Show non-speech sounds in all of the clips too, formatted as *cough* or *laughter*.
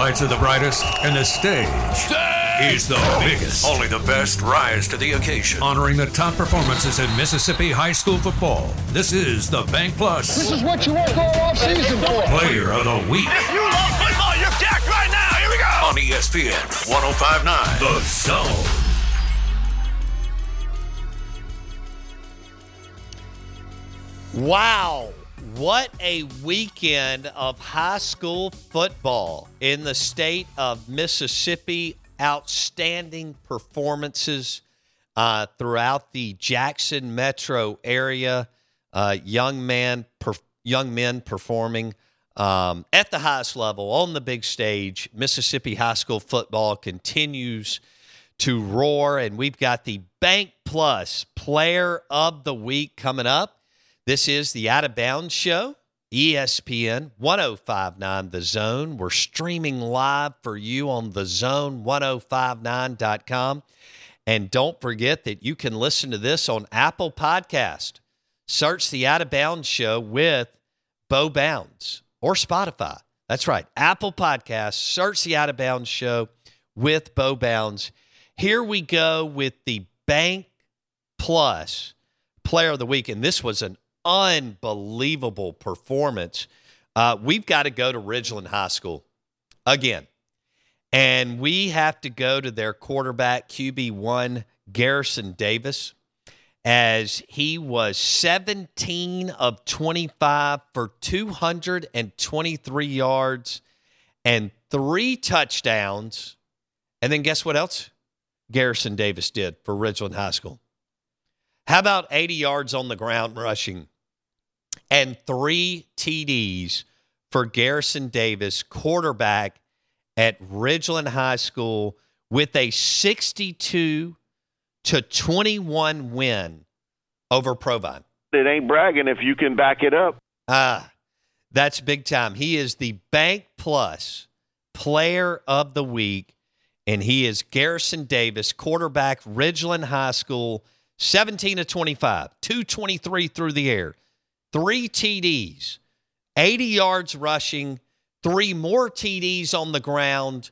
lights are the brightest and the stage is the biggest. Only the best rise to the occasion. Honoring the top performances in Mississippi high school football. This is the Bank Plus This is what you want going off season for. Player of the Week. If you love football, you're jacked right now. Here we go. On ESPN 1059. The Zone. Wow. What a weekend of high school football in the state of Mississippi. Outstanding performances uh, throughout the Jackson metro area. Uh, young man, per, young men performing um, at the highest level on the big stage. Mississippi high school football continues to roar, and we've got the Bank Plus Player of the Week coming up. This is the Out of Bounds Show, ESPN 1059 The Zone. We're streaming live for you on thezone1059.com. And don't forget that you can listen to this on Apple Podcast. Search the Out of Bounds Show with Bo Bounds or Spotify. That's right. Apple Podcast. Search the Out of Bounds Show with Bo Bounds. Here we go with the Bank Plus Player of the Week. And this was an unbelievable performance. Uh, we've got to go to Ridgeland High School again. And we have to go to their quarterback, QB1, Garrison Davis, as he was 17 of 25 for 223 yards and three touchdowns. And then guess what else? Garrison Davis did for Ridgeland High School. How about 80 yards on the ground rushing and three TDs for Garrison Davis, quarterback at Ridgeland High School, with a 62 to 21 win over Provine? It ain't bragging if you can back it up. Ah, that's big time. He is the Bank Plus Player of the Week, and he is Garrison Davis, quarterback, Ridgeland High School, 17 to 25, 223 through the air, three TDs, 80 yards rushing, three more TDs on the ground,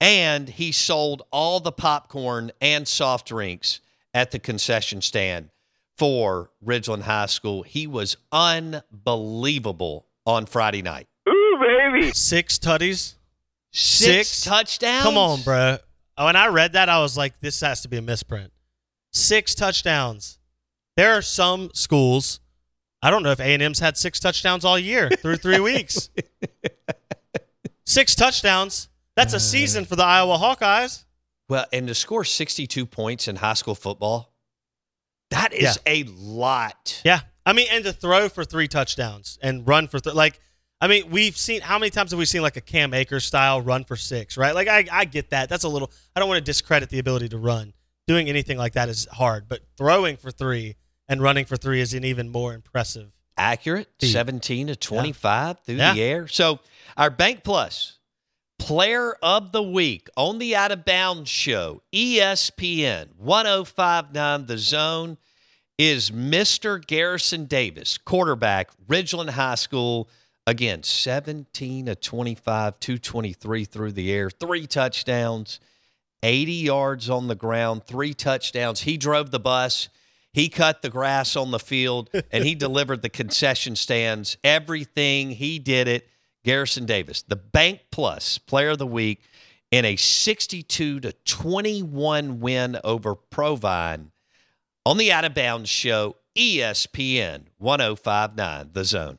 and he sold all the popcorn and soft drinks at the concession stand for Ridgeland High School. He was unbelievable on Friday night. Ooh, baby. Six tutties. Six, Six? touchdowns. Come on, bro. When I read that, I was like, this has to be a misprint. Six touchdowns. There are some schools. I don't know if A&M's had six touchdowns all year through three *laughs* weeks. Six touchdowns. That's a uh, season for the Iowa Hawkeyes. Well, and to score 62 points in high school football, that is a lot. Yeah. I mean, and to throw for three touchdowns and run for th- like, I mean, we've seen how many times have we seen like a Cam Akers style run for six, right? Like, I, I get that. That's a little. I don't want to discredit the ability to run. Doing anything like that is hard, but throwing for three and running for three is an even more impressive. Accurate, Yeah. 17 to 25 through Yeah. the air. So, our Bank Plus Player of the Week on the Out of Bounds Show, ESPN 1059 The Zone, is Mr. Garrison Davis, quarterback, Ridgeland High School. Again, 17 to 25, 223 through the air, three touchdowns, 80 yards on the ground, three touchdowns. He drove the bus. He cut the grass on the field *laughs* and he delivered the concession stands. Everything he did it. Garrison Davis, the Bank Plus Player of the Week, in a 62 to 21 win over Provine on the Out of Bounds Show, ESPN 1059 The Zone.